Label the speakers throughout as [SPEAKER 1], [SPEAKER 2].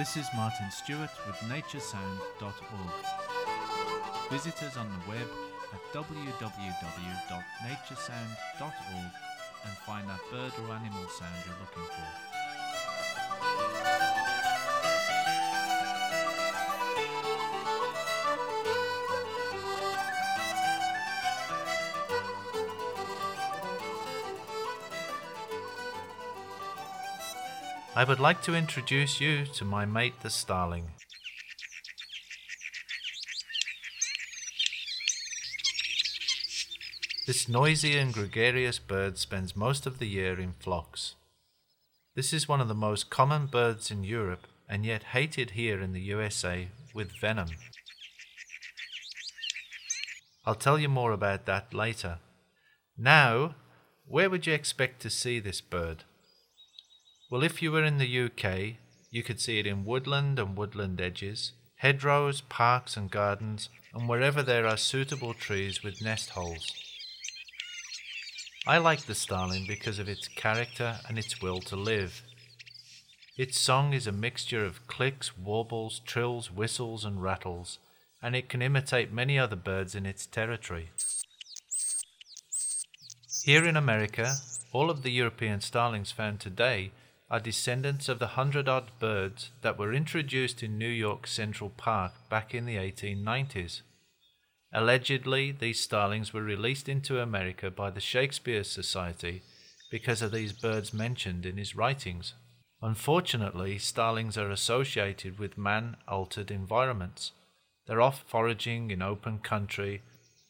[SPEAKER 1] This is Martin Stewart with naturesound.org. Visit us on the web at www.naturesound.org and find that bird or animal sound you're looking for. I would like to introduce you to my mate the starling. This noisy and gregarious bird spends most of the year in flocks. This is one of the most common birds in Europe and yet hated here in the USA with venom. I'll tell you more about that later. Now, where would you expect to see this bird? Well, if you were in the UK, you could see it in woodland and woodland edges, hedgerows, parks and gardens, and wherever there are suitable trees with nest holes. I like the starling because of its character and its will to live. Its song is a mixture of clicks, warbles, trills, whistles, and rattles, and it can imitate many other birds in its territory. Here in America, all of the European starlings found today are descendants of the hundred odd birds that were introduced in New York Central Park back in the 1890s. Allegedly, these starlings were released into America by the Shakespeare Society because of these birds mentioned in his writings. Unfortunately, starlings are associated with man altered environments. They're off foraging in open country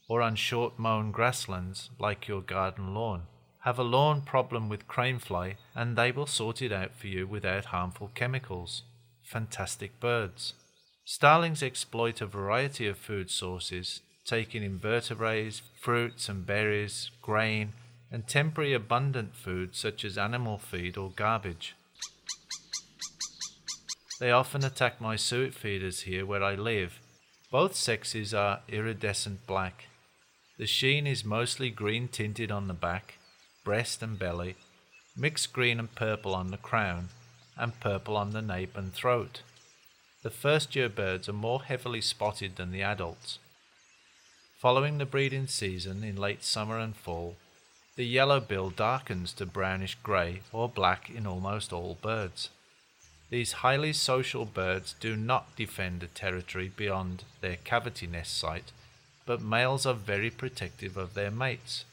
[SPEAKER 1] or on short mown grasslands like your garden lawn. Have a lawn problem with cranefly, and they will sort it out for you without harmful chemicals. Fantastic birds. Starlings exploit a variety of food sources, taking invertebrates, fruits and berries, grain, and temporary abundant food such as animal feed or garbage. They often attack my suet feeders here where I live. Both sexes are iridescent black. The sheen is mostly green tinted on the back, breast and belly, mixed green and purple on the crown, and purple on the nape and throat. The first year birds are more heavily spotted than the adults. Following the breeding season in late summer and fall, the yellow bill darkens to brownish grey or black in almost all birds. These highly social birds do not defend a territory beyond their cavity nest site, but males are very protective of their mates.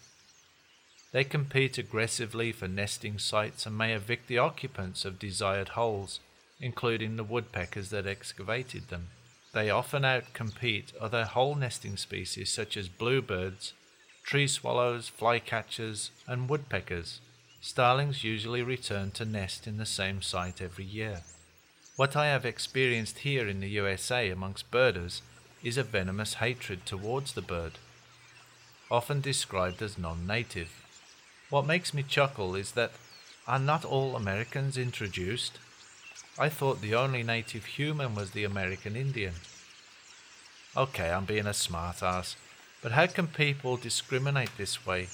[SPEAKER 1] They compete aggressively for nesting sites and may evict the occupants of desired holes, including the woodpeckers that excavated them. They often outcompete other hole nesting species such as bluebirds, tree swallows, flycatchers, and woodpeckers. Starlings usually return to nest in the same site every year. What I have experienced here in the USA amongst birders is a venomous hatred towards the bird, often described as non native. What makes me chuckle is that are not all Americans introduced? I thought the only native human was the American Indian. Okay, I'm being a smartass, but how can people discriminate this way?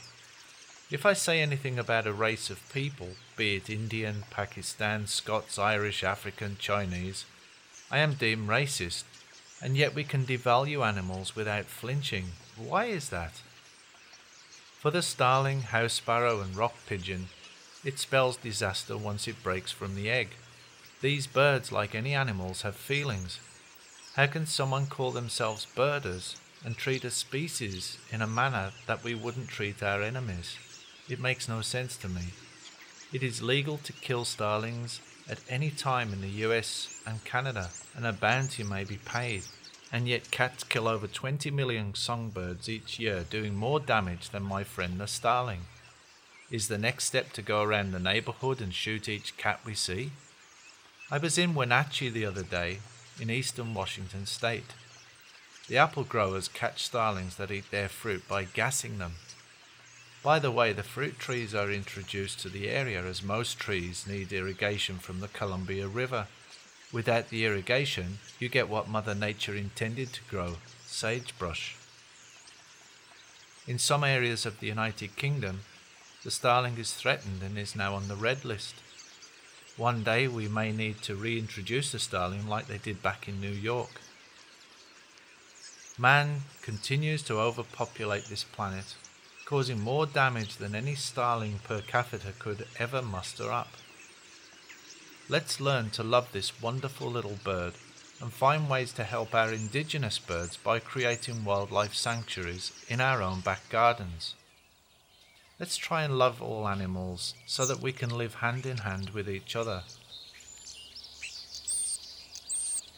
[SPEAKER 1] If I say anything about a race of people, be it Indian, Pakistan, Scots, Irish, African, Chinese, I am deemed racist, and yet we can devalue animals without flinching. Why is that? For the starling, house sparrow, and rock pigeon, it spells disaster once it breaks from the egg. These birds, like any animals, have feelings. How can someone call themselves birders and treat a species in a manner that we wouldn't treat our enemies? It makes no sense to me. It is legal to kill starlings at any time in the US and Canada, and a bounty may be paid and yet cats kill over 20 million songbirds each year, doing more damage than my friend the starling. Is the next step to go around the neighborhood and shoot each cat we see? I was in Wenatchee the other day, in eastern Washington state. The apple growers catch starlings that eat their fruit by gassing them. By the way, the fruit trees are introduced to the area as most trees need irrigation from the Columbia River Without the irrigation, you get what Mother Nature intended to grow sagebrush. In some areas of the United Kingdom, the starling is threatened and is now on the red list. One day we may need to reintroduce the starling like they did back in New York. Man continues to overpopulate this planet, causing more damage than any starling per capita could ever muster up. Let's learn to love this wonderful little bird and find ways to help our indigenous birds by creating wildlife sanctuaries in our own back gardens. Let's try and love all animals so that we can live hand in hand with each other.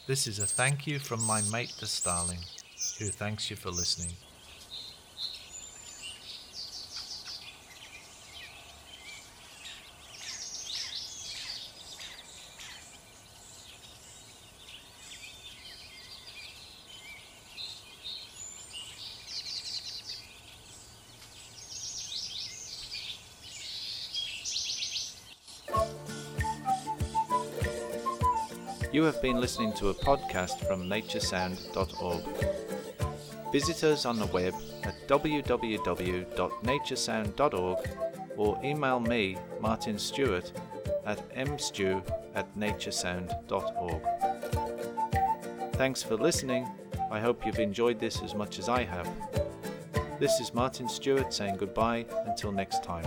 [SPEAKER 1] This is a thank you from my mate the starling who thanks you for listening. You have been listening to a podcast from naturesound.org. Visit us on the web at www.naturesound.org or email me, Martin Stewart, at mstew at naturesound.org. Thanks for listening. I hope you've enjoyed this as much as I have. This is Martin Stewart saying goodbye until next time.